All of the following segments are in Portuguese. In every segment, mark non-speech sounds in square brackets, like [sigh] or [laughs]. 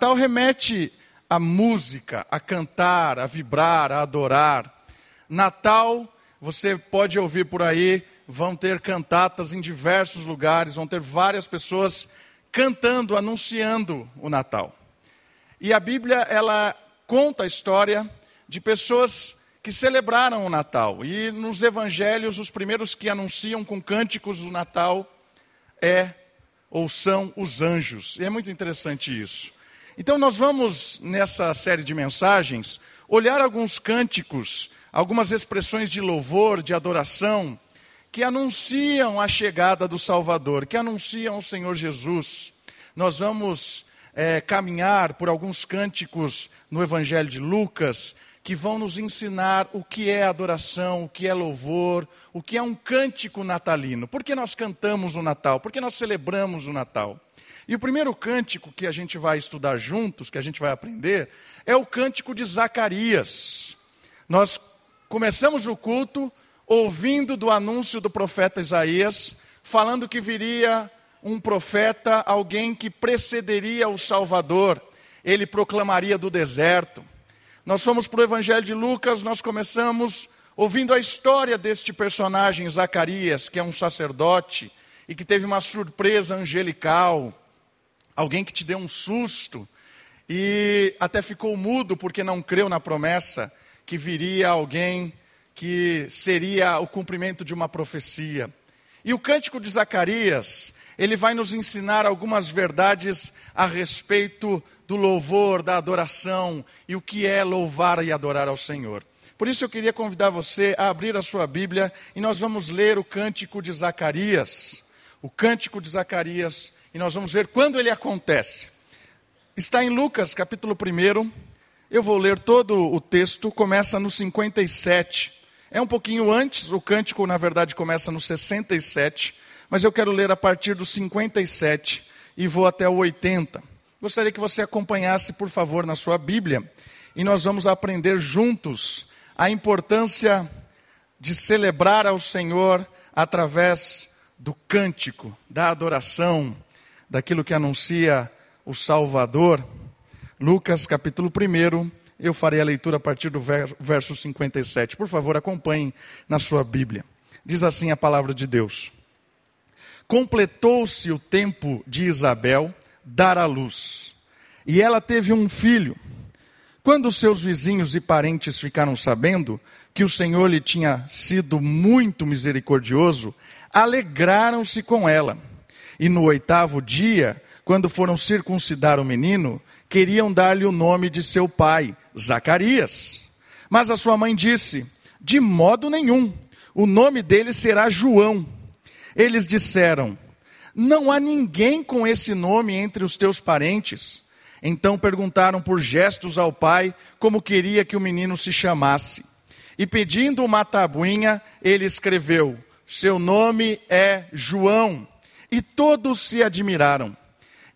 Natal remete a música, a cantar, a vibrar, a adorar. Natal, você pode ouvir por aí, vão ter cantatas em diversos lugares, vão ter várias pessoas cantando, anunciando o Natal. E a Bíblia, ela conta a história de pessoas que celebraram o Natal. E nos evangelhos, os primeiros que anunciam com cânticos o Natal é ou são os anjos. E é muito interessante isso. Então, nós vamos, nessa série de mensagens, olhar alguns cânticos, algumas expressões de louvor, de adoração, que anunciam a chegada do Salvador, que anunciam o Senhor Jesus. Nós vamos é, caminhar por alguns cânticos no Evangelho de Lucas, que vão nos ensinar o que é adoração, o que é louvor, o que é um cântico natalino. Por que nós cantamos o Natal? Por que nós celebramos o Natal? E o primeiro cântico que a gente vai estudar juntos, que a gente vai aprender, é o cântico de Zacarias. Nós começamos o culto ouvindo do anúncio do profeta Isaías, falando que viria um profeta, alguém que precederia o Salvador, ele proclamaria do deserto. Nós fomos para o Evangelho de Lucas, nós começamos ouvindo a história deste personagem, Zacarias, que é um sacerdote e que teve uma surpresa angelical alguém que te deu um susto e até ficou mudo porque não creu na promessa que viria alguém que seria o cumprimento de uma profecia. E o cântico de Zacarias, ele vai nos ensinar algumas verdades a respeito do louvor, da adoração e o que é louvar e adorar ao Senhor. Por isso eu queria convidar você a abrir a sua Bíblia e nós vamos ler o cântico de Zacarias. O cântico de Zacarias, e nós vamos ver quando ele acontece. Está em Lucas, capítulo 1. Eu vou ler todo o texto, começa no 57. É um pouquinho antes, o cântico, na verdade, começa no 67, mas eu quero ler a partir do 57 e vou até o 80. Gostaria que você acompanhasse, por favor, na sua Bíblia, e nós vamos aprender juntos a importância de celebrar ao Senhor através do cântico, da adoração, daquilo que anuncia o Salvador, Lucas capítulo 1, eu farei a leitura a partir do verso 57. Por favor, acompanhe na sua Bíblia. Diz assim a palavra de Deus: Completou-se o tempo de Isabel dar à luz, e ela teve um filho. Quando seus vizinhos e parentes ficaram sabendo que o Senhor lhe tinha sido muito misericordioso, alegraram-se com ela. E no oitavo dia, quando foram circuncidar o menino, queriam dar-lhe o nome de seu pai, Zacarias. Mas a sua mãe disse: De modo nenhum, o nome dele será João. Eles disseram: Não há ninguém com esse nome entre os teus parentes. Então perguntaram por gestos ao pai como queria que o menino se chamasse. E pedindo uma tabuinha, ele escreveu: Seu nome é João. E todos se admiraram.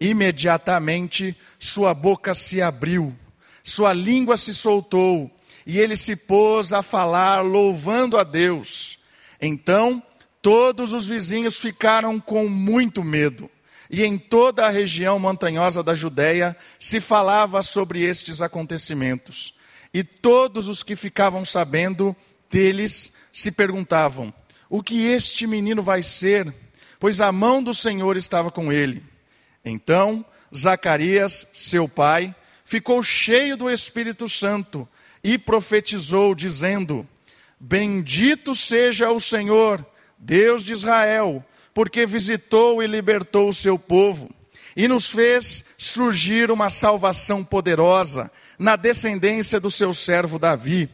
Imediatamente sua boca se abriu, sua língua se soltou, e ele se pôs a falar, louvando a Deus. Então todos os vizinhos ficaram com muito medo. E em toda a região montanhosa da Judéia se falava sobre estes acontecimentos. E todos os que ficavam sabendo deles se perguntavam: o que este menino vai ser? Pois a mão do Senhor estava com ele. Então Zacarias, seu pai, ficou cheio do Espírito Santo e profetizou, dizendo: Bendito seja o Senhor, Deus de Israel, porque visitou e libertou o seu povo e nos fez surgir uma salvação poderosa na descendência do seu servo Davi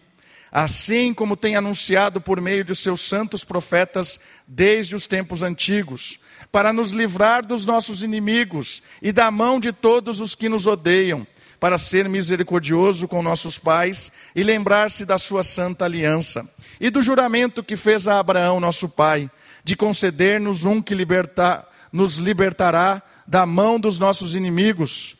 assim como tem anunciado por meio de seus santos profetas desde os tempos antigos, para nos livrar dos nossos inimigos e da mão de todos os que nos odeiam, para ser misericordioso com nossos pais e lembrar-se da sua santa aliança e do juramento que fez a Abraão, nosso pai, de conceder-nos um que liberta, nos libertará da mão dos nossos inimigos,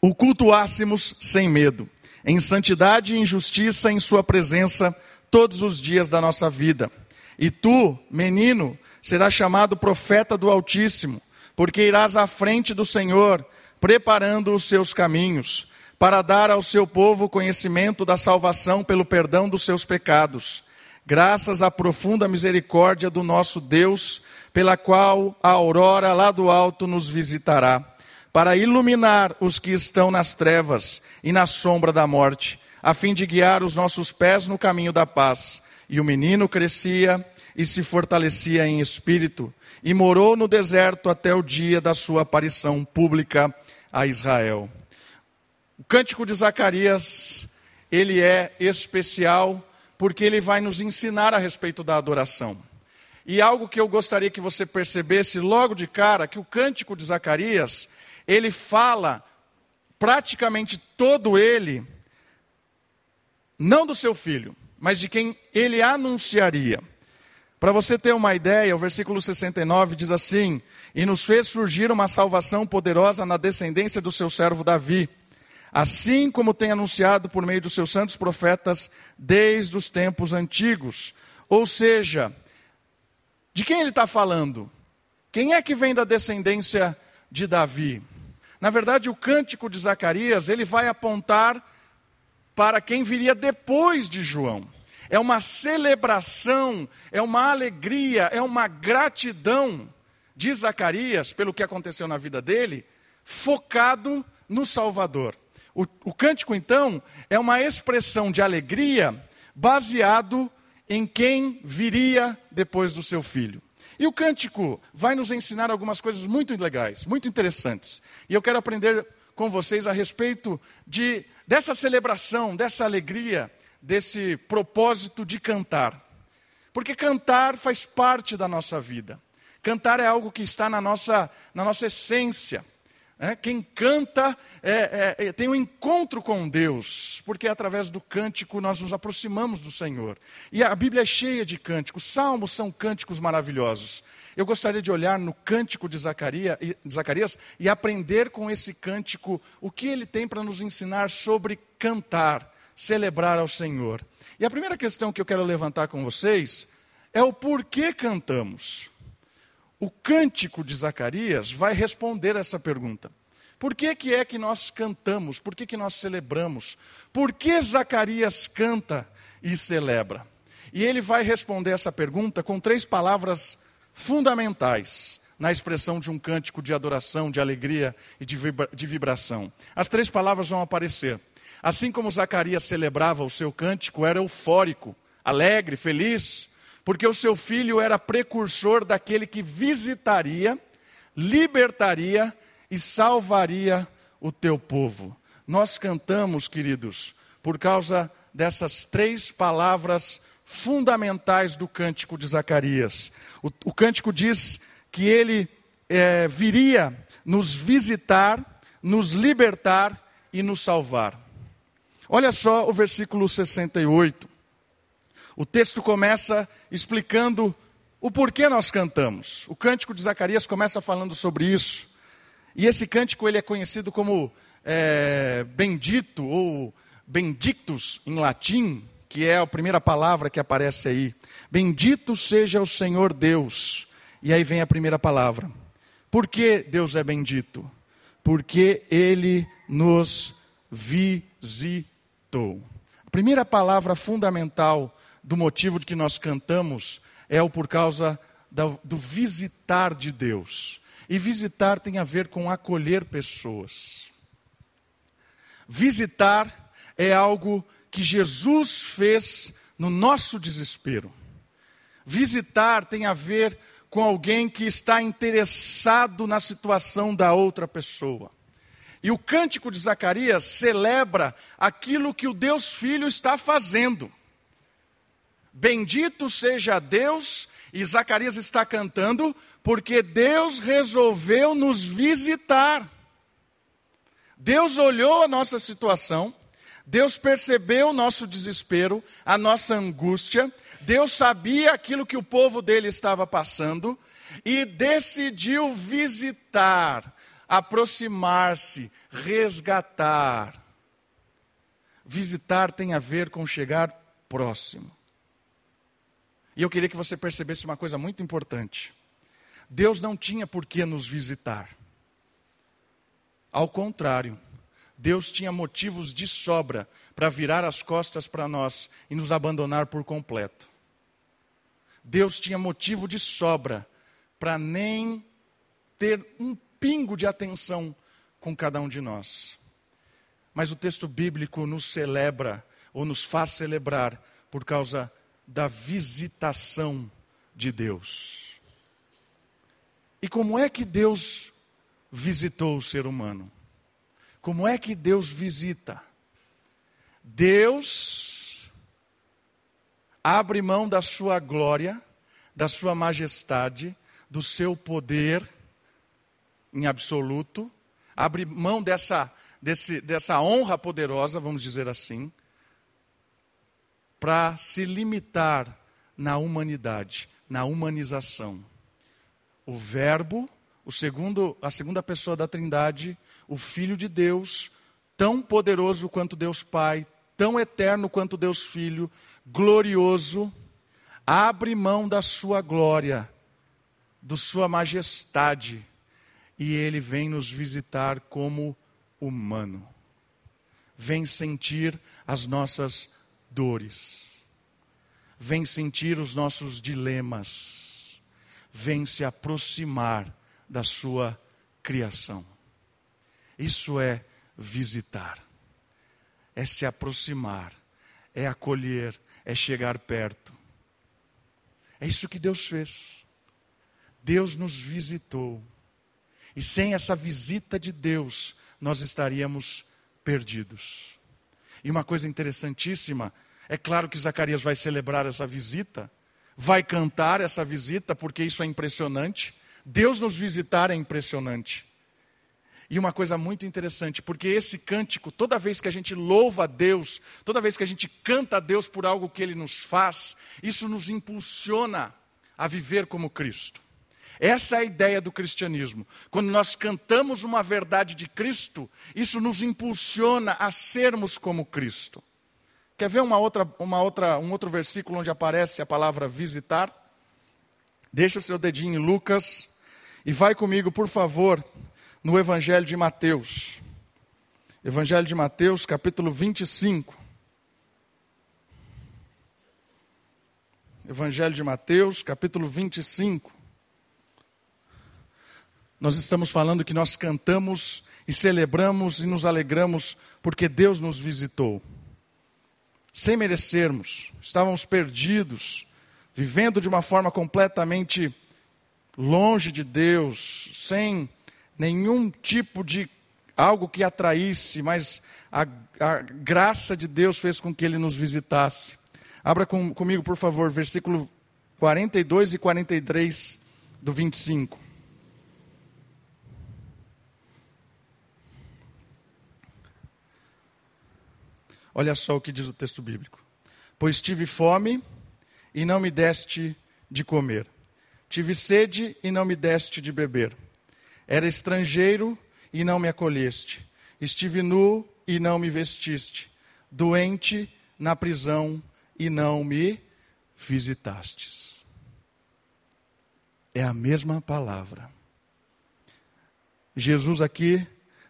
o cultuássemos sem medo em santidade e em justiça em Sua presença todos os dias da nossa vida. E tu, menino, serás chamado profeta do Altíssimo, porque irás à frente do Senhor, preparando os seus caminhos, para dar ao seu povo conhecimento da salvação pelo perdão dos seus pecados, graças à profunda misericórdia do nosso Deus, pela qual a aurora lá do alto nos visitará, para iluminar os que estão nas trevas e na sombra da morte, a fim de guiar os nossos pés no caminho da paz. E o menino crescia e se fortalecia em espírito, e morou no deserto até o dia da sua aparição pública a Israel. O cântico de Zacarias, ele é especial porque ele vai nos ensinar a respeito da adoração. E algo que eu gostaria que você percebesse logo de cara, que o cântico de Zacarias, ele fala praticamente todo ele não do seu filho, mas de quem ele anunciaria. Para você ter uma ideia, o versículo 69 diz assim: E nos fez surgir uma salvação poderosa na descendência do seu servo Davi, assim como tem anunciado por meio dos seus santos profetas desde os tempos antigos. Ou seja, de quem ele está falando? Quem é que vem da descendência de Davi? Na verdade, o cântico de Zacarias, ele vai apontar para quem viria depois de João é uma celebração, é uma alegria, é uma gratidão de Zacarias pelo que aconteceu na vida dele, focado no Salvador. O, o cântico, então, é uma expressão de alegria baseado em quem viria depois do seu filho. E o cântico vai nos ensinar algumas coisas muito legais, muito interessantes. E eu quero aprender com vocês a respeito de, dessa celebração, dessa alegria desse propósito de cantar. Porque cantar faz parte da nossa vida. Cantar é algo que está na nossa, na nossa essência. É, quem canta é, é, é, tem um encontro com Deus, porque através do cântico nós nos aproximamos do Senhor. E a Bíblia é cheia de cânticos, salmos são cânticos maravilhosos. Eu gostaria de olhar no cântico de de Zacarias e aprender com esse cântico o que ele tem para nos ensinar sobre cantar celebrar ao Senhor. E a primeira questão que eu quero levantar com vocês é o porquê cantamos. O cântico de Zacarias vai responder essa pergunta. Por que, que é que nós cantamos? Por que, que nós celebramos? Por que Zacarias canta e celebra? E ele vai responder essa pergunta com três palavras fundamentais na expressão de um cântico de adoração, de alegria e de, vibra de vibração. As três palavras vão aparecer. Assim como Zacarias celebrava o seu cântico, era eufórico, alegre, feliz, porque o seu filho era precursor daquele que visitaria, libertaria e salvaria o teu povo. Nós cantamos, queridos, por causa dessas três palavras fundamentais do cântico de Zacarias. O, o cântico diz que ele é, viria nos visitar, nos libertar e nos salvar. Olha só o versículo 68. O texto começa explicando o porquê nós cantamos. O cântico de Zacarias começa falando sobre isso. E esse cântico ele é conhecido como é, bendito ou bendictus em latim, que é a primeira palavra que aparece aí. Bendito seja o Senhor Deus. E aí vem a primeira palavra. Por que Deus é bendito? Porque Ele nos visitou a primeira palavra fundamental do motivo de que nós cantamos é o por causa do visitar de Deus. E visitar tem a ver com acolher pessoas. Visitar é algo que Jesus fez no nosso desespero. Visitar tem a ver com alguém que está interessado na situação da outra pessoa. E o cântico de Zacarias celebra aquilo que o Deus Filho está fazendo. Bendito seja Deus, e Zacarias está cantando, porque Deus resolveu nos visitar. Deus olhou a nossa situação, Deus percebeu o nosso desespero, a nossa angústia, Deus sabia aquilo que o povo dele estava passando e decidiu visitar, aproximar-se, resgatar. Visitar tem a ver com chegar próximo. E eu queria que você percebesse uma coisa muito importante. Deus não tinha por que nos visitar. Ao contrário, Deus tinha motivos de sobra para virar as costas para nós e nos abandonar por completo. Deus tinha motivo de sobra para nem ter um pingo de atenção com cada um de nós. Mas o texto bíblico nos celebra, ou nos faz celebrar, por causa da visitação de Deus. E como é que Deus visitou o ser humano? Como é que Deus visita? Deus abre mão da sua glória, da sua majestade, do seu poder em absoluto, abre mão dessa, desse, dessa honra poderosa, vamos dizer assim, para se limitar na humanidade, na humanização. O Verbo, o segundo, a segunda pessoa da Trindade, o Filho de Deus, tão poderoso quanto Deus Pai, tão eterno quanto Deus Filho, glorioso, abre mão da sua glória, da sua majestade, e ele vem nos visitar como humano. Vem sentir as nossas dores. Vem sentir os nossos dilemas. Vem se aproximar da sua criação. Isso é visitar. É se aproximar, é acolher, é chegar perto. É isso que Deus fez. Deus nos visitou. E sem essa visita de Deus, nós estaríamos perdidos. E uma coisa interessantíssima, é claro que Zacarias vai celebrar essa visita, vai cantar essa visita, porque isso é impressionante. Deus nos visitar é impressionante. E uma coisa muito interessante, porque esse cântico, toda vez que a gente louva a Deus, toda vez que a gente canta a Deus por algo que Ele nos faz, isso nos impulsiona a viver como Cristo. Essa é a ideia do cristianismo. Quando nós cantamos uma verdade de Cristo, isso nos impulsiona a sermos como Cristo. Quer ver uma outra, uma outra, um outro versículo onde aparece a palavra visitar? Deixa o seu dedinho em Lucas e vai comigo, por favor, no Evangelho de Mateus. Evangelho de Mateus, capítulo 25. Evangelho de Mateus, capítulo 25. Nós estamos falando que nós cantamos e celebramos e nos alegramos porque Deus nos visitou. Sem merecermos, estávamos perdidos, vivendo de uma forma completamente longe de Deus, sem nenhum tipo de algo que atraísse, mas a, a graça de Deus fez com que Ele nos visitasse. Abra com, comigo, por favor, versículo 42 e 43 do 25. Olha só o que diz o texto bíblico. Pois tive fome e não me deste de comer. Tive sede e não me deste de beber. Era estrangeiro e não me acolheste. Estive nu e não me vestiste. Doente na prisão e não me visitastes. É a mesma palavra. Jesus aqui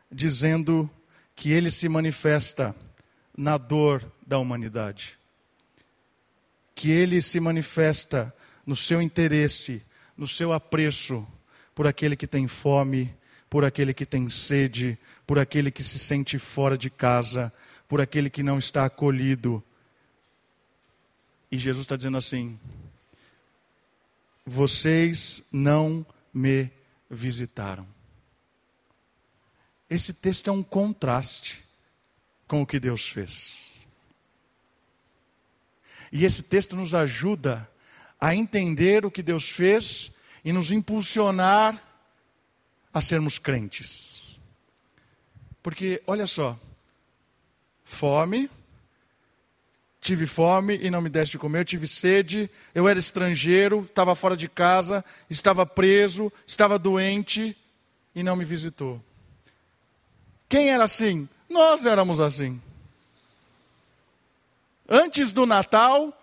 dizendo que ele se manifesta na dor da humanidade. Que ele se manifesta no seu interesse, no seu apreço por aquele que tem fome, por aquele que tem sede, por aquele que se sente fora de casa, por aquele que não está acolhido. E Jesus está dizendo assim: vocês não me visitaram. Esse texto é um contraste com o que Deus fez. E esse texto nos ajuda a entender o que Deus fez e nos impulsionar a sermos crentes. Porque, olha só, fome, tive fome e não me deste de comer, tive sede, eu era estrangeiro, estava fora de casa, estava preso, estava doente e não me visitou. Quem era assim? Nós éramos assim. Antes do Natal,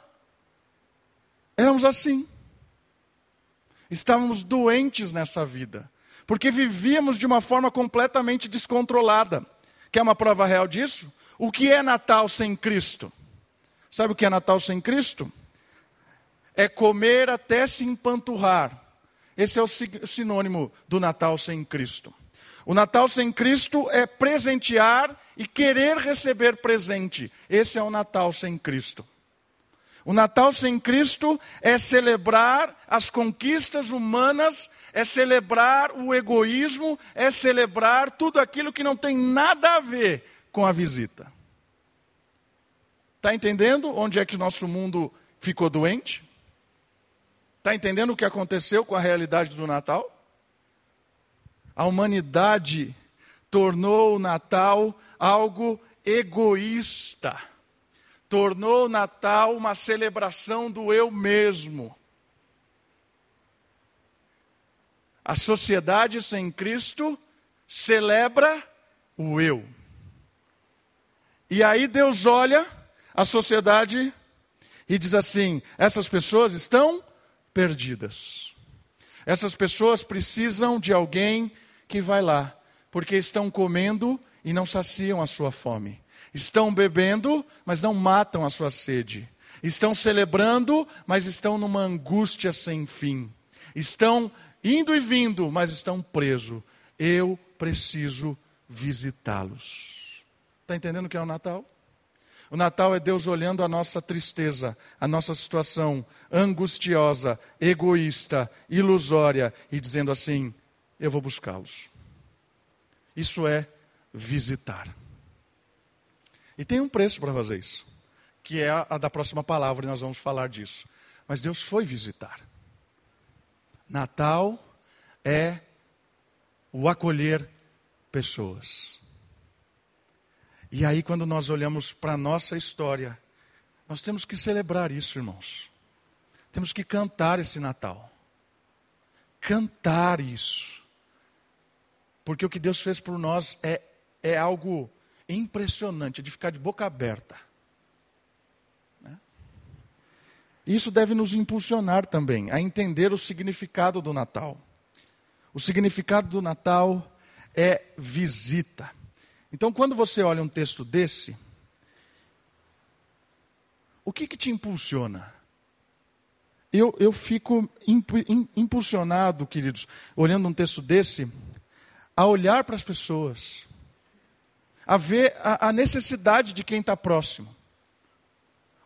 éramos assim. Estávamos doentes nessa vida. Porque vivíamos de uma forma completamente descontrolada. Quer uma prova real disso? O que é Natal sem Cristo? Sabe o que é Natal sem Cristo? É comer até se empanturrar. Esse é o sinônimo do Natal sem Cristo. O Natal sem Cristo é presentear e querer receber presente. Esse é o Natal sem Cristo. O Natal sem Cristo é celebrar as conquistas humanas, é celebrar o egoísmo, é celebrar tudo aquilo que não tem nada a ver com a visita. Está entendendo onde é que nosso mundo ficou doente? Está entendendo o que aconteceu com a realidade do Natal? A humanidade tornou o Natal algo egoísta tornou o Natal uma celebração do eu mesmo. A sociedade sem Cristo celebra o eu. E aí Deus olha a sociedade e diz assim: essas pessoas estão perdidas. Essas pessoas precisam de alguém que vai lá, porque estão comendo e não saciam a sua fome. Estão bebendo, mas não matam a sua sede. Estão celebrando, mas estão numa angústia sem fim. Estão indo e vindo, mas estão presos. Eu preciso visitá-los. Está entendendo o que é o Natal? O Natal é Deus olhando a nossa tristeza, a nossa situação angustiosa, egoísta, ilusória e dizendo assim: Eu vou buscá-los. Isso é visitar. E tem um preço para fazer isso, que é a, da próxima palavra, e nós vamos falar disso. Mas Deus foi visitar. Natal é o acolher pessoas. E aí, quando nós olhamos para a nossa história, nós temos que celebrar isso, irmãos. Temos que cantar esse Natal. Cantar isso. Porque o que Deus fez por nós é, é algo impressionante, de ficar de boca aberta. Né? Isso deve nos impulsionar também a entender o significado do Natal. O significado do Natal é visita. Então, quando você olha um texto desse, o que, que te impulsiona? Eu, eu fico impulsionado, queridos, olhando um texto desse, a olhar para as pessoas, a ver a, a necessidade de quem está próximo.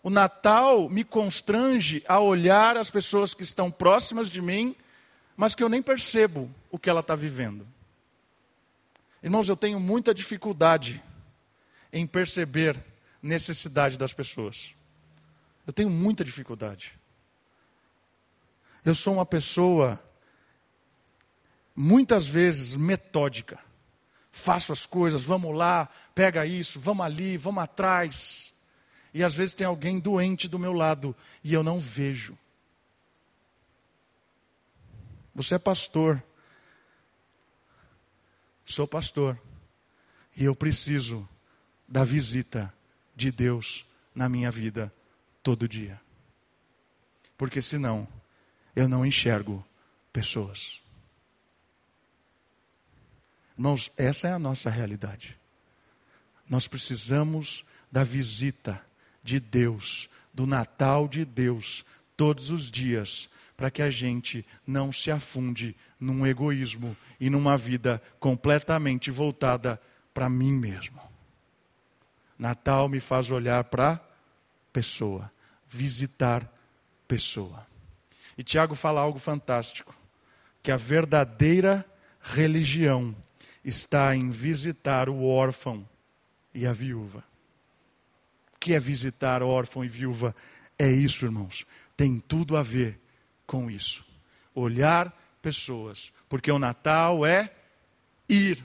O Natal me constrange a olhar as pessoas que estão próximas de mim, mas que eu nem percebo o que ela está vivendo. Irmãos, eu tenho muita dificuldade em perceber necessidade das pessoas. Eu tenho muita dificuldade. Eu sou uma pessoa, muitas vezes, metódica faço as coisas, vamos lá, pega isso, vamos ali, vamos atrás. E às vezes tem alguém doente do meu lado e eu não vejo. Você é pastor. Sou pastor. E eu preciso da visita de Deus na minha vida todo dia. Porque senão eu não enxergo pessoas. Irmãos, essa é a nossa realidade. Nós precisamos da visita de Deus, do Natal de Deus, todos os dias, para que a gente não se afunde num egoísmo e numa vida completamente voltada para mim mesmo. Natal me faz olhar para pessoa, visitar pessoa. E Tiago fala algo fantástico, que a verdadeira religião está em visitar o órfão e a viúva. O que é visitar órfão e viúva? É isso, irmãos. Tem tudo a ver com isso. Olhar pessoas, porque o Natal é ir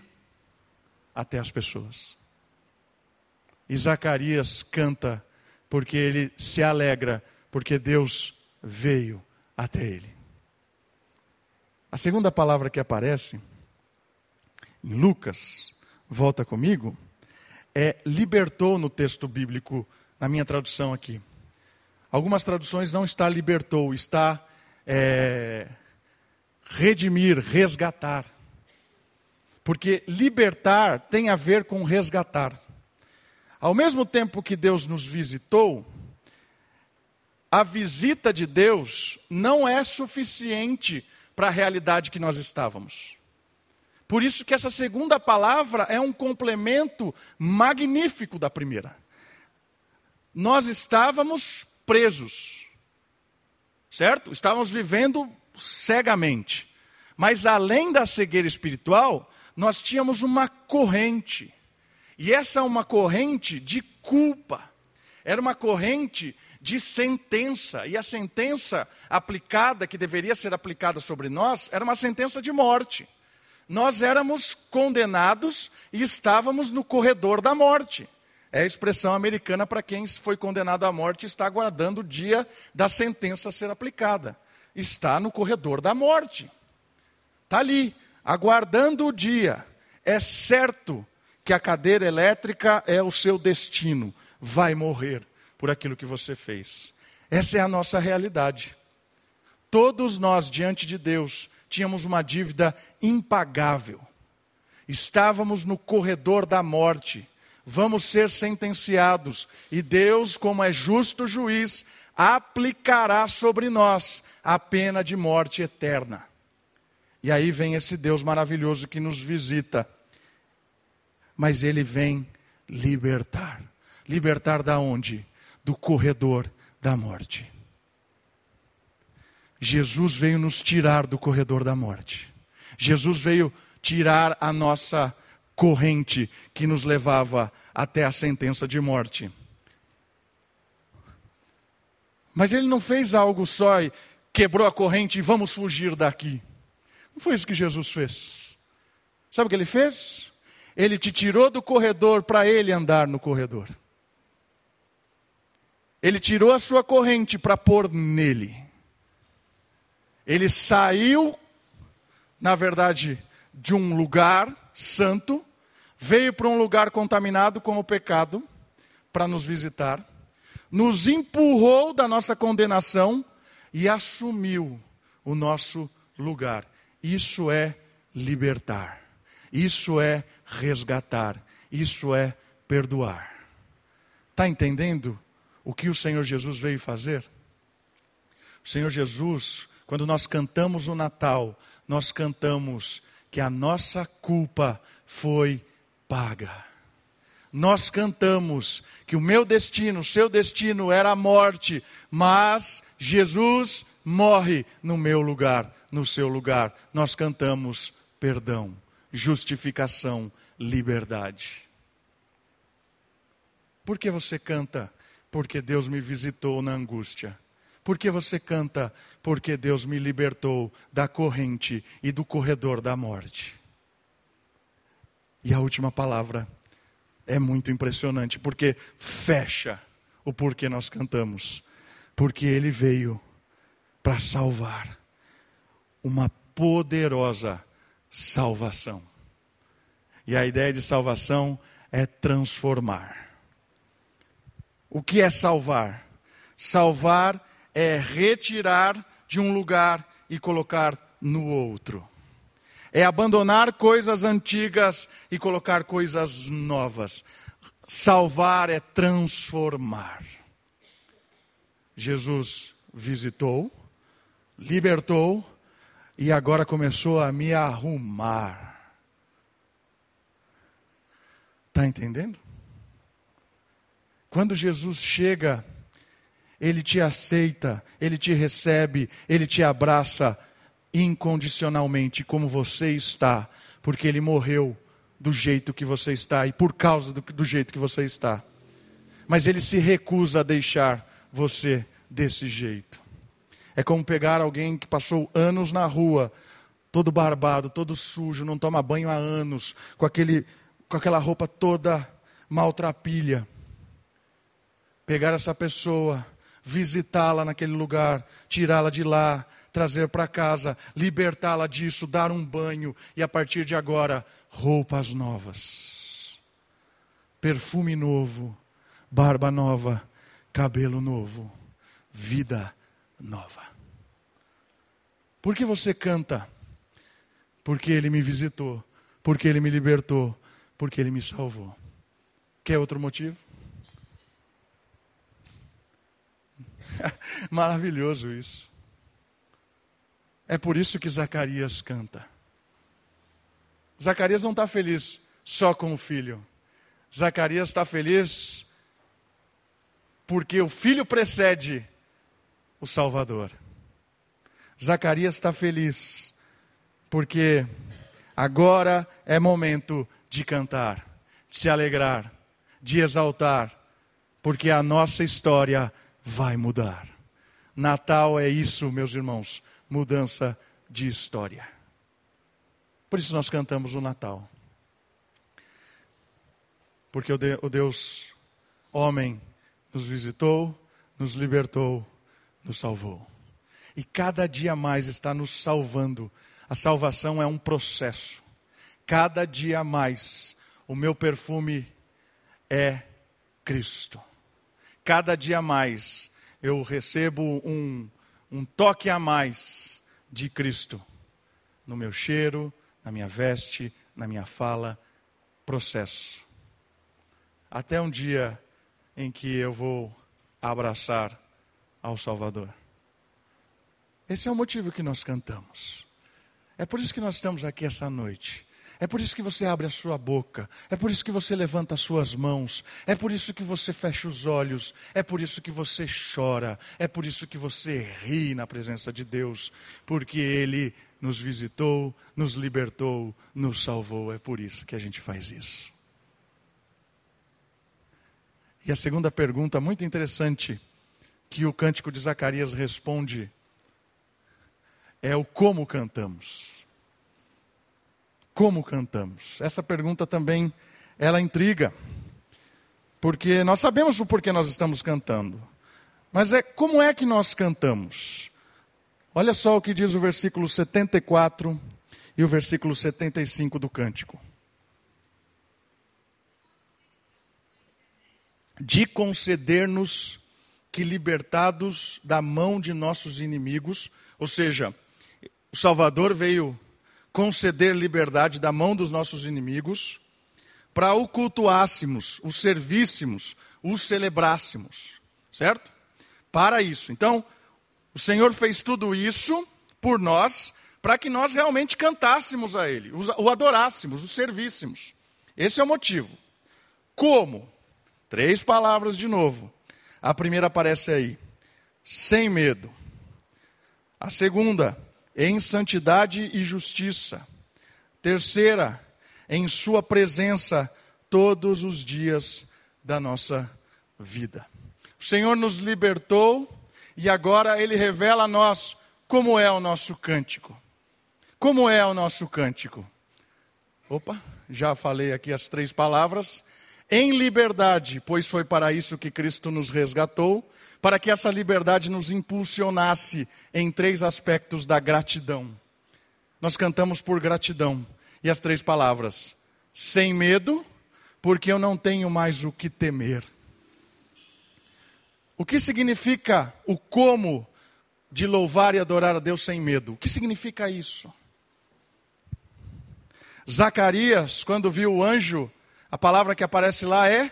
até as pessoas. E Zacarias canta porque ele se alegra, porque Deus veio até ele. A segunda palavra que aparece em Lucas, volta comigo, é libertou no texto bíblico, na minha tradução aqui. Algumas traduções não está libertou, está é, redimir, resgatar. Porque libertar tem a ver com resgatar. Ao mesmo tempo que Deus nos visitou, a visita de Deus não é suficiente para a realidade que nós estávamos. Por isso que essa segunda palavra é um complemento magnífico da primeira. Nós estávamos presos, certo? Estávamos vivendo cegamente. Mas além da cegueira espiritual, nós tínhamos uma corrente. E essa é uma corrente de culpa. Era uma corrente de sentença. E a sentença aplicada, que deveria ser aplicada sobre nós, era uma sentença de morte. Nós éramos condenados e estávamos no corredor da morte. É a expressão americana para quem foi condenado à morte e está aguardando o dia da sentença ser aplicada. Está no corredor da morte. Está ali, aguardando o dia. É certo que a cadeira elétrica é o seu destino. Vai morrer por aquilo que você fez. Essa é a nossa realidade. Todos nós, diante de Deus, tínhamos uma dívida impagável. Estávamos no corredor da morte. Vamos ser sentenciados. E Deus, como é justo juiz, aplicará sobre nós a pena de morte eterna. E aí vem esse Deus maravilhoso que nos visita. Mas ele vem libertar. Libertar da onde? do corredor da morte. Jesus veio nos tirar do corredor da morte. Jesus veio tirar a nossa corrente que nos levava até a sentença de morte. Mas ele não fez algo só e quebrou a corrente e vamos fugir daqui. Não foi isso que Jesus fez. Sabe o que ele fez? Ele te tirou do corredor para ele andar no corredor. Ele tirou a sua corrente para pôr nele. Ele saiu, na verdade, de um lugar santo, veio para um lugar contaminado com o pecado, para nos visitar, nos empurrou da nossa condenação e assumiu o nosso lugar. Isso é libertar, isso é resgatar, isso é perdoar. Está entendendo o que o Senhor Jesus veio fazer? O Senhor Jesus, quando nós cantamos o Natal, nós cantamos que a nossa culpa foi paga. Nós cantamos que o meu destino, o seu destino era a morte, mas Jesus morre no meu lugar, no seu lugar. Nós cantamos perdão, justificação, liberdade. Por que você canta porque Deus me visitou na angústia. Por que você canta? Porque Deus me libertou da corrente e do corredor da morte. E a última palavra é muito impressionante, porque fecha o porquê nós cantamos. Porque Ele veio para salvar uma poderosa salvação. E a ideia de salvação é transformar. O que é salvar? Salvar é retirar de um lugar e colocar no outro. É abandonar coisas antigas e colocar coisas novas. Salvar é transformar. Jesus visitou, libertou e agora começou a me arrumar. Está entendendo? Quando Jesus chega, ele te aceita, ele te recebe, ele te abraça incondicionalmente como você está, porque ele morreu do jeito que você está e por causa do, do jeito que você está. Mas ele se recusa a deixar você desse jeito. É como pegar alguém que passou anos na rua, todo barbado, todo sujo, não toma banho há anos, com, aquele, com aquela roupa toda maltrapilha pegar essa pessoa, visitá-la naquele lugar, tirá-la de lá, trazer para casa, libertá-la disso, dar um banho e a partir de agora, roupas novas, perfume novo, barba nova, cabelo novo, vida nova. Por que você canta? Porque ele me visitou. porque Ele me libertou, porque Ele me salvou. Quer outro motivo? [laughs] Maravilhoso isso. É por isso que Zacarias canta. Zacarias não está feliz só com o filho. Zacarias está feliz porque o filho precede o Salvador. Zacarias está feliz porque agora é momento de cantar, de se alegrar, de exaltar, porque a nossa história vai mudar. Natal é isso, meus irmãos, mudança de história. Por isso nós cantamos o Natal. Porque o Deus homem nos visitou, nos libertou, nos salvou. E cada dia mais está nos salvando. A salvação é um processo. Cada dia mais o meu perfume é Cristo. Cada dia mais eu recebo um, um toque a mais de Cristo no meu cheiro, na minha veste, na minha fala, processo. Até um dia em que eu vou abraçar ao Salvador. Esse é o motivo que nós cantamos. É por isso que nós estamos aqui essa noite. É por isso que você abre a sua boca, é por isso que você levanta as suas mãos, é por isso que você fecha os olhos, é por isso que você chora, é por isso que você ri na presença de Deus, porque Ele nos visitou, nos libertou, nos salvou. É por isso que a gente faz isso. E a segunda pergunta, muito interessante, que o cântico de Zacarias responde, é o como cantamos como cantamos? Essa pergunta também ela intriga. Porque nós sabemos o porquê nós estamos cantando. Mas é como é que nós cantamos? Olha só o que diz o versículo 74 e o versículo 75 do cântico. De conceder-nos que libertados da mão de nossos inimigos, ou seja, o Salvador veio conceder liberdade da mão dos nossos inimigos, para o cultuássemos, o servíssemos, o celebrássemos, certo? Para isso. Então, o Senhor fez tudo isso por nós, para que nós realmente cantássemos a Ele, o adorássemos, o servíssemos. Esse é o motivo. Como? Três palavras de novo. A primeira aparece aí: sem medo. A segunda, em santidade e justiça. Terceira, em Sua presença todos os dias da nossa vida. O Senhor nos libertou e agora Ele revela a nós como é o nosso cântico. Como é o nosso cântico? Opa, já falei aqui as três palavras. Em liberdade, pois foi para isso que Cristo nos resgatou para que essa liberdade nos impulsionasse em três aspectos da gratidão. Nós cantamos por gratidão e as três palavras: sem medo, porque eu não tenho mais o que temer. O que significa o como de louvar e adorar a Deus sem medo? O que significa isso? Zacarias, quando viu o anjo, a palavra que aparece lá é: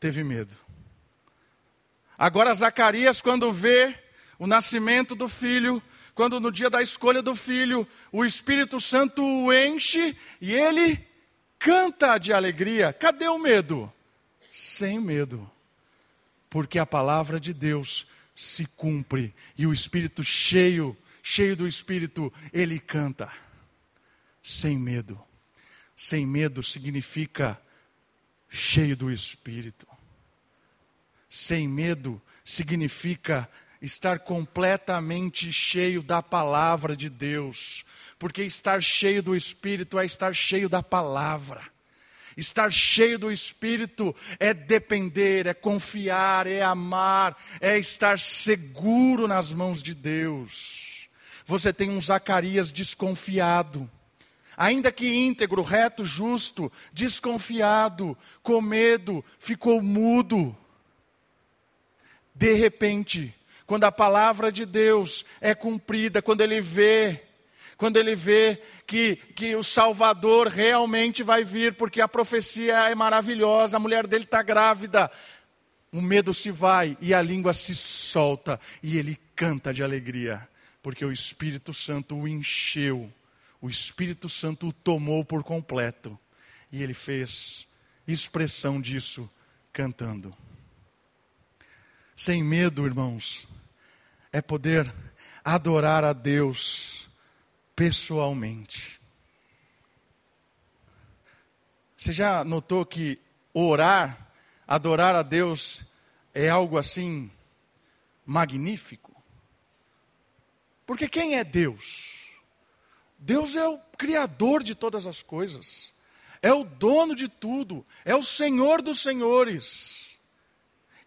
teve medo. Agora, Zacarias, quando vê o nascimento do filho, quando no dia da escolha do filho, o Espírito Santo o enche e ele canta de alegria. Cadê o medo? Sem medo, porque a palavra de Deus se cumpre e o Espírito cheio, cheio do Espírito, ele canta. Sem medo. Sem medo significa cheio do Espírito sem medo significa estar completamente cheio da palavra de Deus, porque estar cheio do Espírito é estar cheio da palavra. Estar cheio do Espírito é depender, é confiar, é amar, é estar seguro nas mãos de Deus. Você tem um Zacarias desconfiado, ainda que íntegro, reto, justo, desconfiado, com medo, ficou mudo de repente, quando a palavra de Deus é cumprida, quando ele vê, quando ele vê que, que o Salvador realmente vai vir, porque a profecia é maravilhosa, a mulher dele está grávida, o medo se vai e a língua se solta e ele canta de alegria, porque o Espírito Santo o encheu, o Espírito Santo o tomou por completo e ele fez expressão disso cantando. Sem medo, irmãos, é poder adorar a Deus pessoalmente. Você já notou que orar, adorar a Deus, é algo assim magnífico? Porque quem é Deus? Deus é o Criador de todas as coisas, é o dono de tudo, é o Senhor dos Senhores.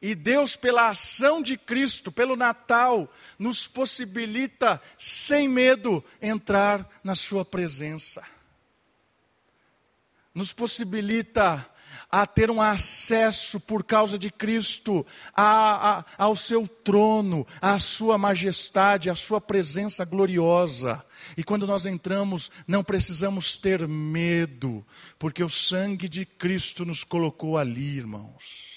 E Deus, pela ação de Cristo, pelo Natal, nos possibilita, sem medo, entrar na Sua presença. Nos possibilita a ter um acesso por causa de Cristo a, a, ao seu trono, à sua majestade, à sua presença gloriosa. E quando nós entramos, não precisamos ter medo, porque o sangue de Cristo nos colocou ali, irmãos.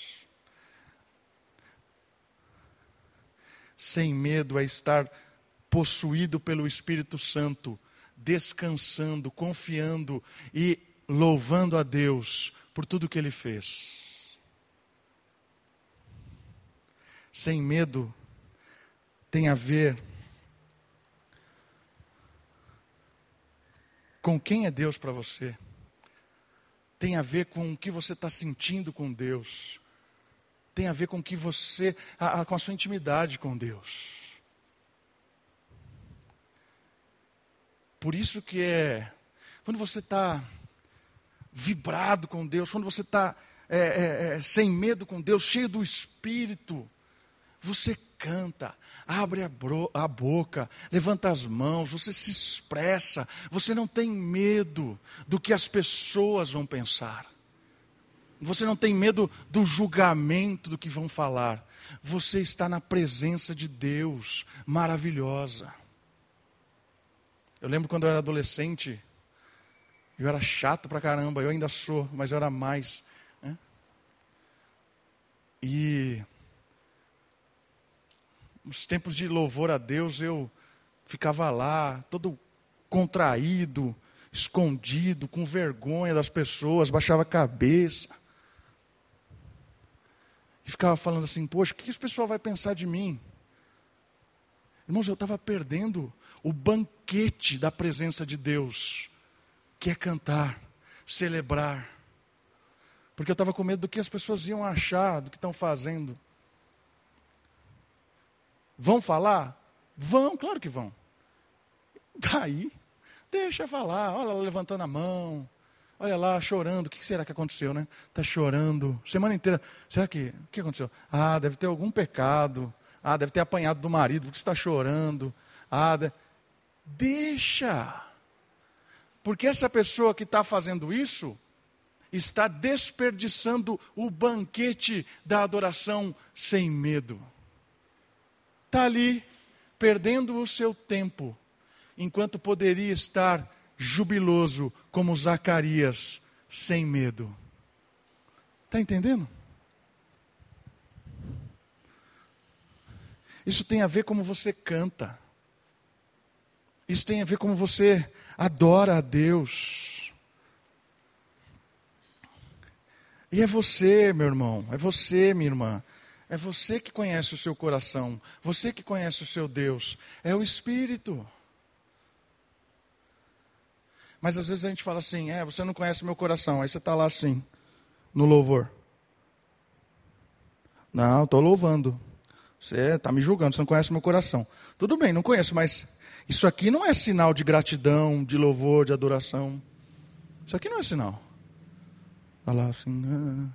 Sem medo é estar possuído pelo Espírito Santo, descansando, confiando e louvando a Deus por tudo que Ele fez. Sem medo tem a ver com quem é Deus para você, tem a ver com o que você está sentindo com Deus tem a ver com que você, a, a, com a sua intimidade com Deus. Por isso que é, quando você está vibrado com Deus, quando você está é, é, é, sem medo com Deus, cheio do Espírito, você canta, abre a, bro, a boca, levanta as mãos, você se expressa, você não tem medo do que as pessoas vão pensar. Você não tem medo do julgamento do que vão falar. Você está na presença de Deus, maravilhosa. Eu lembro quando eu era adolescente, eu era chato pra caramba, eu ainda sou, mas eu era mais. Né? E nos tempos de louvor a Deus, eu ficava lá, todo contraído, escondido, com vergonha das pessoas, baixava a cabeça. E ficava falando assim: Poxa, o que esse pessoal vai pensar de mim? Irmãos, eu estava perdendo o banquete da presença de Deus, que é cantar, celebrar. Porque eu estava com medo do que as pessoas iam achar, do que estão fazendo. Vão falar? Vão, claro que vão. Daí, deixa falar, olha ela levantando a mão, Olha lá, chorando. O que será que aconteceu, né? Está chorando. Semana inteira. Será que. O que aconteceu? Ah, deve ter algum pecado. Ah, deve ter apanhado do marido, porque está chorando. Ah, de... deixa. Porque essa pessoa que está fazendo isso está desperdiçando o banquete da adoração sem medo. Está ali, perdendo o seu tempo, enquanto poderia estar jubiloso como Zacarias, sem medo. Está entendendo? Isso tem a ver como você canta. Isso tem a ver como você adora a Deus. E é você, meu irmão, é você, minha irmã. É você que conhece o seu coração, você que conhece o seu Deus. É o Espírito. Mas às vezes a gente fala assim: é, você não conhece meu coração. Aí você está lá assim, no louvor. Não, estou louvando. Você está me julgando, você não conhece meu coração. Tudo bem, não conheço, mas isso aqui não é sinal de gratidão, de louvor, de adoração. Isso aqui não é sinal. Está lá assim,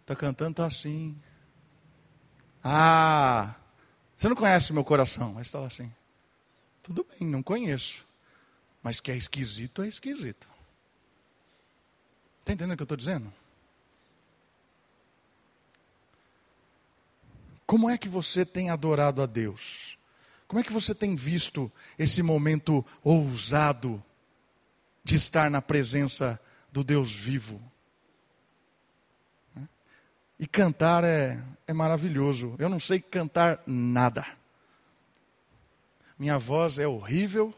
está cantando, está assim. Ah, você não conhece meu coração, mas está lá assim. Tudo bem, não conheço. Mas que é esquisito, é esquisito. Está entendendo o que eu estou dizendo? Como é que você tem adorado a Deus? Como é que você tem visto esse momento ousado de estar na presença do Deus vivo? E cantar é, é maravilhoso. Eu não sei cantar nada. Minha voz é horrível,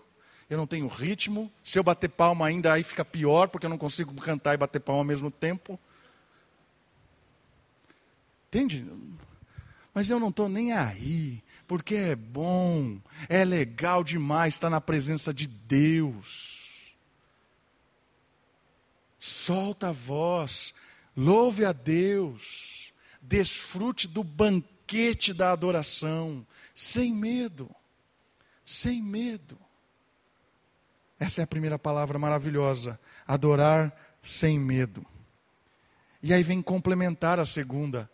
eu não tenho ritmo. Se eu bater palma ainda, aí fica pior, porque eu não consigo cantar e bater palma ao mesmo tempo. Entende? Mas eu não estou nem aí, porque é bom, é legal demais estar na presença de Deus. Solta a voz, louve a Deus, desfrute do banquete da adoração, sem medo, sem medo. Essa é a primeira palavra maravilhosa, adorar sem medo. E aí vem complementar a segunda,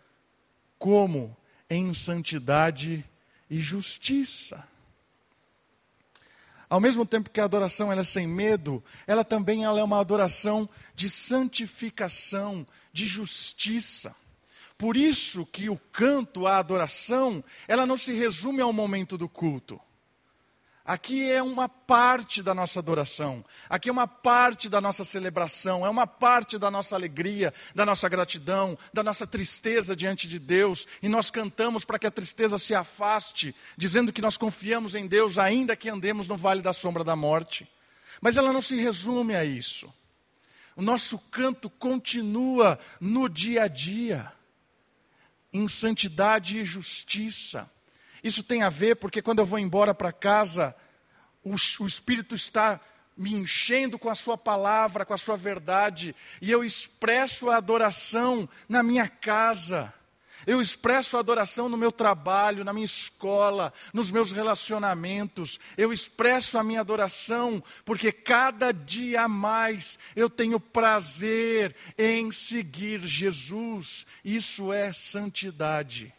como em santidade e justiça. Ao mesmo tempo que a adoração ela é sem medo, ela também ela é uma adoração de santificação, de justiça. Por isso que o canto, a adoração, ela não se resume ao momento do culto. Aqui é uma parte da nossa adoração, aqui é uma parte da nossa celebração, é uma parte da nossa alegria, da nossa gratidão, da nossa tristeza diante de Deus, e nós cantamos para que a tristeza se afaste, dizendo que nós confiamos em Deus, ainda que andemos no vale da sombra da morte. Mas ela não se resume a isso. O nosso canto continua no dia a dia, em santidade e justiça. Isso tem a ver porque quando eu vou embora para casa, o, o Espírito está me enchendo com a Sua palavra, com a Sua verdade, e eu expresso a adoração na minha casa. Eu expresso a adoração no meu trabalho, na minha escola, nos meus relacionamentos. Eu expresso a minha adoração porque cada dia mais eu tenho prazer em seguir Jesus. Isso é santidade.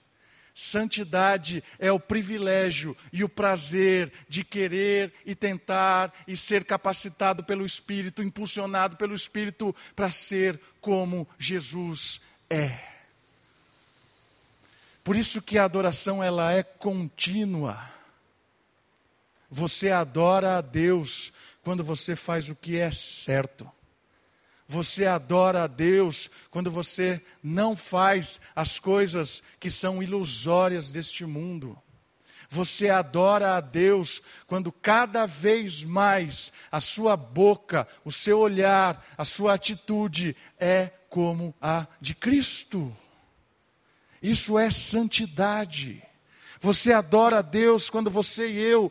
Santidade é o privilégio e o prazer de querer e tentar e ser capacitado pelo Espírito, impulsionado pelo Espírito para ser como Jesus é. Por isso que a adoração ela é contínua. Você adora a Deus quando você faz o que é certo. Você adora a Deus quando você não faz as coisas que são ilusórias deste mundo. Você adora a Deus quando cada vez mais a sua boca, o seu olhar, a sua atitude é como a de Cristo. Isso é santidade. Você adora a Deus quando você e eu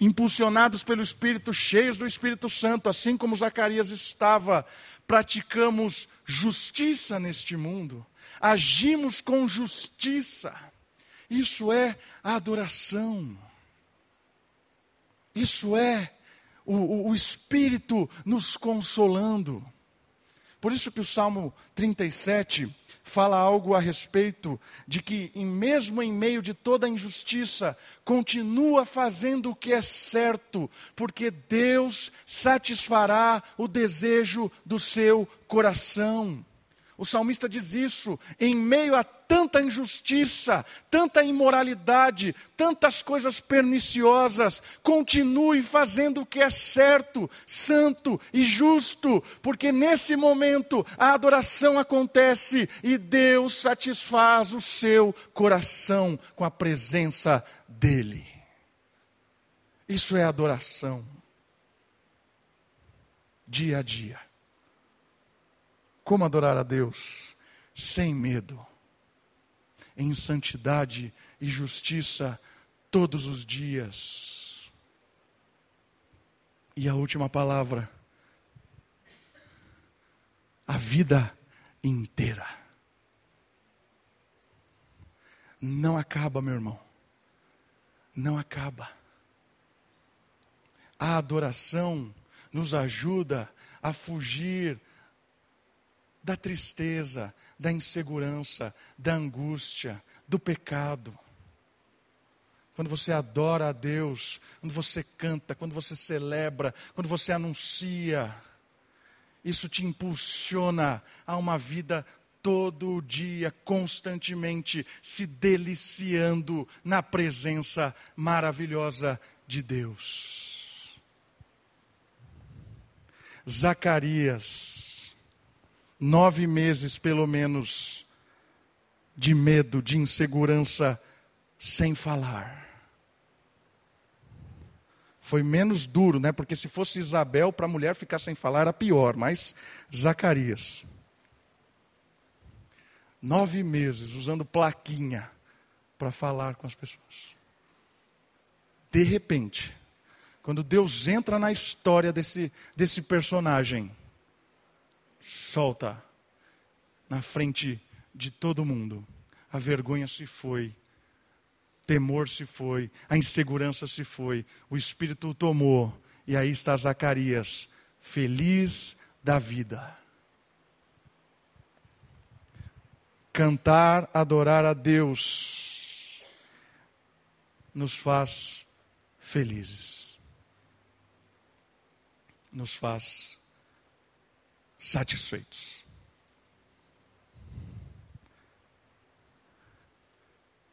impulsionados pelo Espírito, cheios do Espírito Santo, assim como Zacarias estava, praticamos justiça neste mundo, agimos com justiça. Isso é adoração. Isso é o, o, o Espírito nos consolando. Por isso que o Salmo 37 fala algo a respeito de que, mesmo em meio de toda a injustiça, continua fazendo o que é certo, porque Deus satisfará o desejo do seu coração. O salmista diz isso em meio a tanta injustiça, tanta imoralidade, tantas coisas perniciosas. Continue fazendo o que é certo, santo e justo, porque nesse momento a adoração acontece e Deus satisfaz o seu coração com a presença dEle. Isso é adoração, dia a dia. Como adorar a Deus? Sem medo, em santidade e justiça todos os dias. E a última palavra, a vida inteira. Não acaba, meu irmão. Não acaba. A adoração nos ajuda a fugir da tristeza, da insegurança, da angústia, do pecado. Quando você adora a Deus, quando você canta, quando você celebra, quando você anuncia, isso te impulsiona a uma vida todo dia, constantemente, se deliciando na presença maravilhosa de Deus. Zacarias, nove meses pelo menos, de medo, de insegurança, sem falar. Foi menos duro, né? Porque se fosse Isabel, para a mulher ficar sem falar era pior, mas Zacarias. Nove meses usando plaquinha para falar com as pessoas. De repente, quando Deus entra na história desse, desse personagem, solta na frente de todo mundo. A vergonha se foi, temor se foi, a insegurança se foi, o Espírito o tomou, e aí está Zacarias, feliz da vida. Cantar, adorar a Deus, nos faz felizes, nos faz satisfeitos.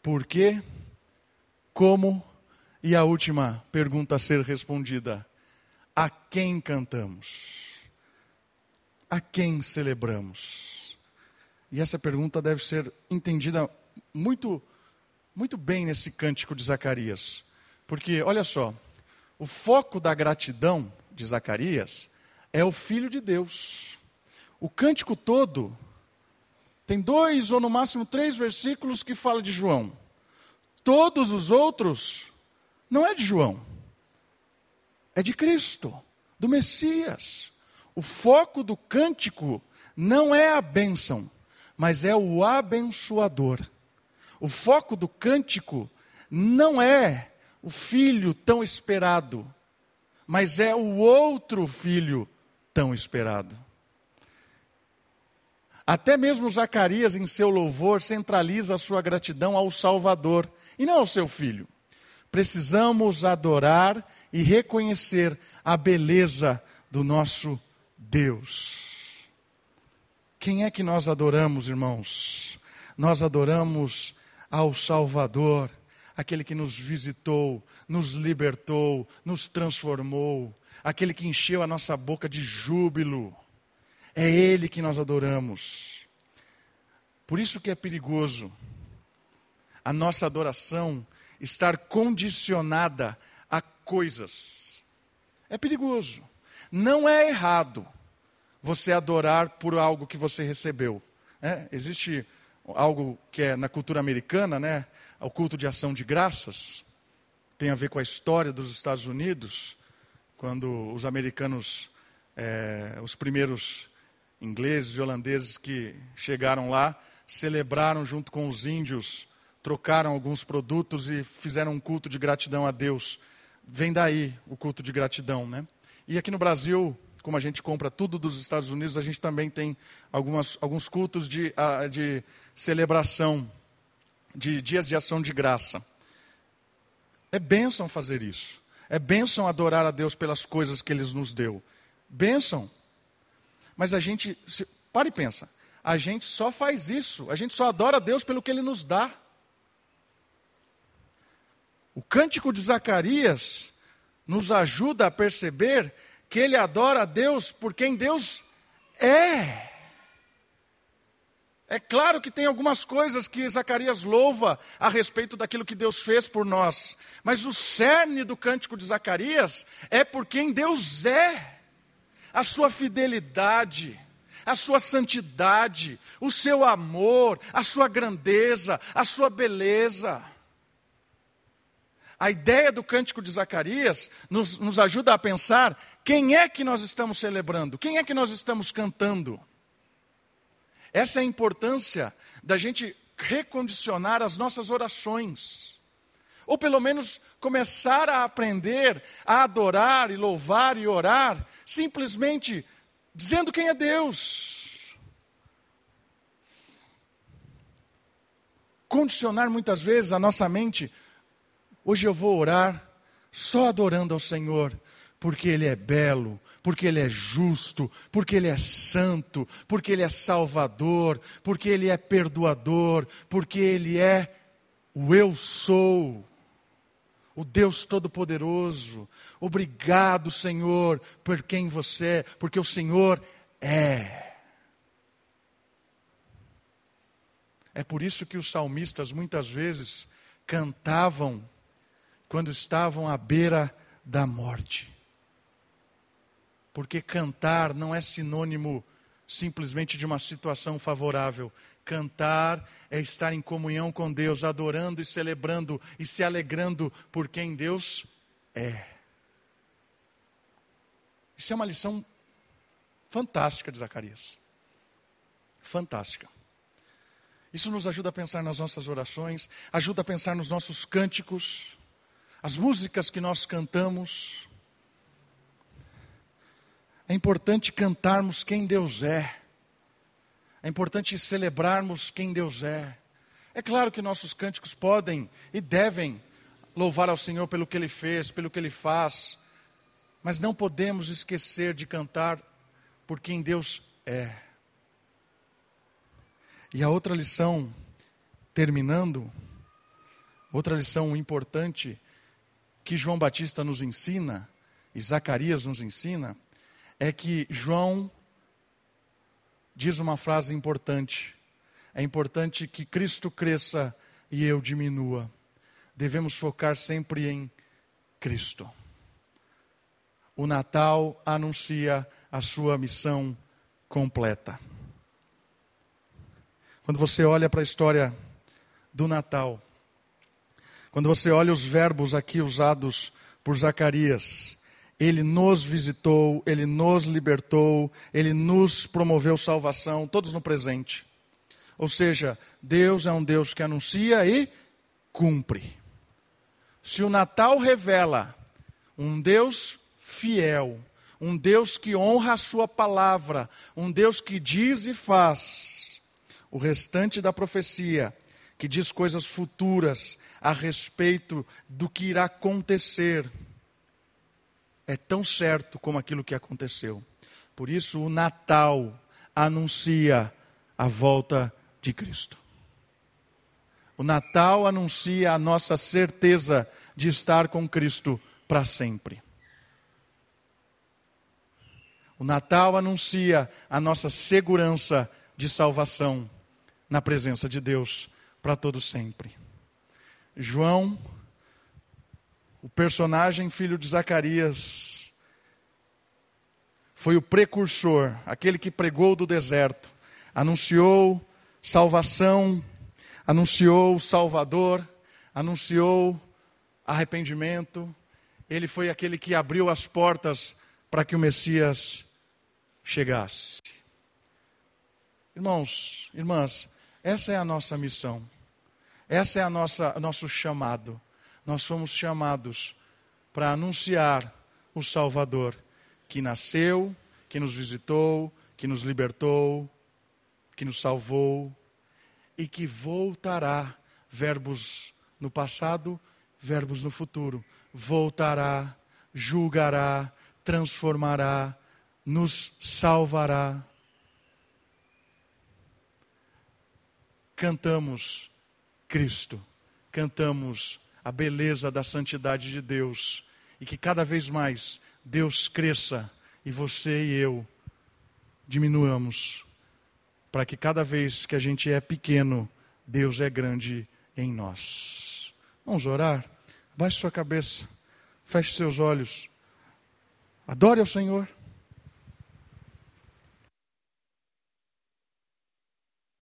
Por quê? Como? E a última pergunta a ser respondida: a quem cantamos? A quem celebramos? E essa pergunta deve ser entendida muito, muito bem nesse cântico de Zacarias. Porque, olha só, o foco da gratidão de Zacarias é o Filho de Deus. O cântico todo tem dois ou no máximo três versículos que fala de João. Todos os outros não é de João, é de Cristo, do Messias. O foco do cântico não é a bênção, mas é o abençoador. O foco do cântico não é o filho tão esperado, mas é o outro filho tão esperado. Até mesmo Zacarias, em seu louvor, centraliza a sua gratidão ao Salvador e não ao seu filho. Precisamos adorar e reconhecer a beleza do nosso Deus. Quem é que nós adoramos, irmãos? Nós adoramos ao Salvador, aquele que nos visitou, nos libertou, nos transformou, aquele que encheu a nossa boca de júbilo. É Ele que nós adoramos. Por isso que é perigoso a nossa adoração estar condicionada a coisas. É perigoso. Não é errado você adorar por algo que você recebeu. É, existe algo que é na cultura americana, né? O culto de ação de graças. Tem a ver com a história dos Estados Unidos, quando os americanos, é, os primeiros ingleses e holandeses que chegaram lá, celebraram junto com os índios trocaram alguns produtos e fizeram um culto de gratidão a Deus. Vem daí o culto de gratidão, né? E aqui no Brasil, como a gente compra tudo dos Estados Unidos, a gente também tem algumas, alguns cultos de, de celebração, de dias de ação de graça. É bênção fazer isso. É bênção adorar a Deus pelas coisas que Ele nos deu. Bênção. Mas a gente, se, para e pensa, a gente só faz isso, a gente só adora a Deus pelo que Ele nos dá. O cântico de Zacarias nos ajuda a perceber que ele adora a Deus por quem Deus é. É claro que tem algumas coisas que Zacarias louva a respeito daquilo que Deus fez por nós, mas o cerne do cântico de Zacarias é por quem Deus é, a sua fidelidade, a sua santidade, o seu amor, a sua grandeza, a sua beleza. A ideia do cântico de Zacarias nos, nos ajuda a pensar quem é que nós estamos celebrando, quem é que nós estamos cantando. Essa é a importância da gente recondicionar as nossas orações. Ou pelo menos começar a aprender a adorar e louvar e orar, simplesmente dizendo quem é Deus. Condicionar muitas vezes a nossa mente Hoje eu vou orar só adorando ao Senhor, porque Ele é belo, porque Ele é justo, porque Ele é santo, porque Ele é salvador, porque Ele é perdoador, porque Ele é o Eu sou o Deus Todo-Poderoso. Obrigado, Senhor, por quem você é, porque o Senhor é. É por isso que os salmistas muitas vezes cantavam quando estavam à beira da morte. Porque cantar não é sinônimo simplesmente de uma situação favorável. Cantar é estar em comunhão com Deus, adorando e celebrando e se alegrando por quem Deus é. Isso é uma lição fantástica de Zacarias. Fantástica. Isso nos ajuda a pensar nas nossas orações, ajuda a pensar nos nossos cânticos, as músicas que nós cantamos. É importante cantarmos quem Deus é. É importante celebrarmos quem Deus é. É claro que nossos cânticos podem e devem louvar ao Senhor pelo que Ele fez, pelo que Ele faz, mas não podemos esquecer de cantar por quem Deus é. E a outra lição, terminando, outra lição importante que João Batista nos ensina, e Zacarias nos ensina, é que João diz uma frase importante. É importante que Cristo cresça e eu diminua. Devemos focar sempre em Cristo. O Natal anuncia a sua missão completa. Quando você olha para a história do Natal, quando você olha os verbos aqui usados por Zacarias, ele nos visitou, Ele nos libertou, Ele nos promoveu salvação, todos no presente. Ou seja, Deus é um Deus que anuncia e cumpre. Se o Natal revela um Deus fiel, um Deus que honra a Sua palavra, um Deus que diz e faz, o restante da profecia, que diz coisas futuras a respeito do que irá acontecer, é tão certo como aquilo que aconteceu. Por isso, o Natal anuncia a volta de Cristo. O Natal anuncia a nossa certeza de estar com Cristo para sempre. O Natal anuncia a nossa segurança de salvação na presença de Deus para todo sempre. João o personagem filho de Zacarias foi o precursor, aquele que pregou do deserto, anunciou salvação, anunciou Salvador, anunciou arrependimento. Ele foi aquele que abriu as portas para que o Messias chegasse. Irmãos, irmãs, essa é a nossa missão. Essa é a nossa nosso chamado nós somos chamados para anunciar o Salvador que nasceu, que nos visitou, que nos libertou, que nos salvou e que voltará. Verbos no passado, verbos no futuro. Voltará, julgará, transformará, nos salvará. Cantamos Cristo, cantamos a beleza da santidade de Deus e que cada vez mais Deus cresça e você e eu diminuamos, para que cada vez que a gente é pequeno, Deus é grande em nós. Vamos orar? Baixe sua cabeça, feche seus olhos, adore ao Senhor.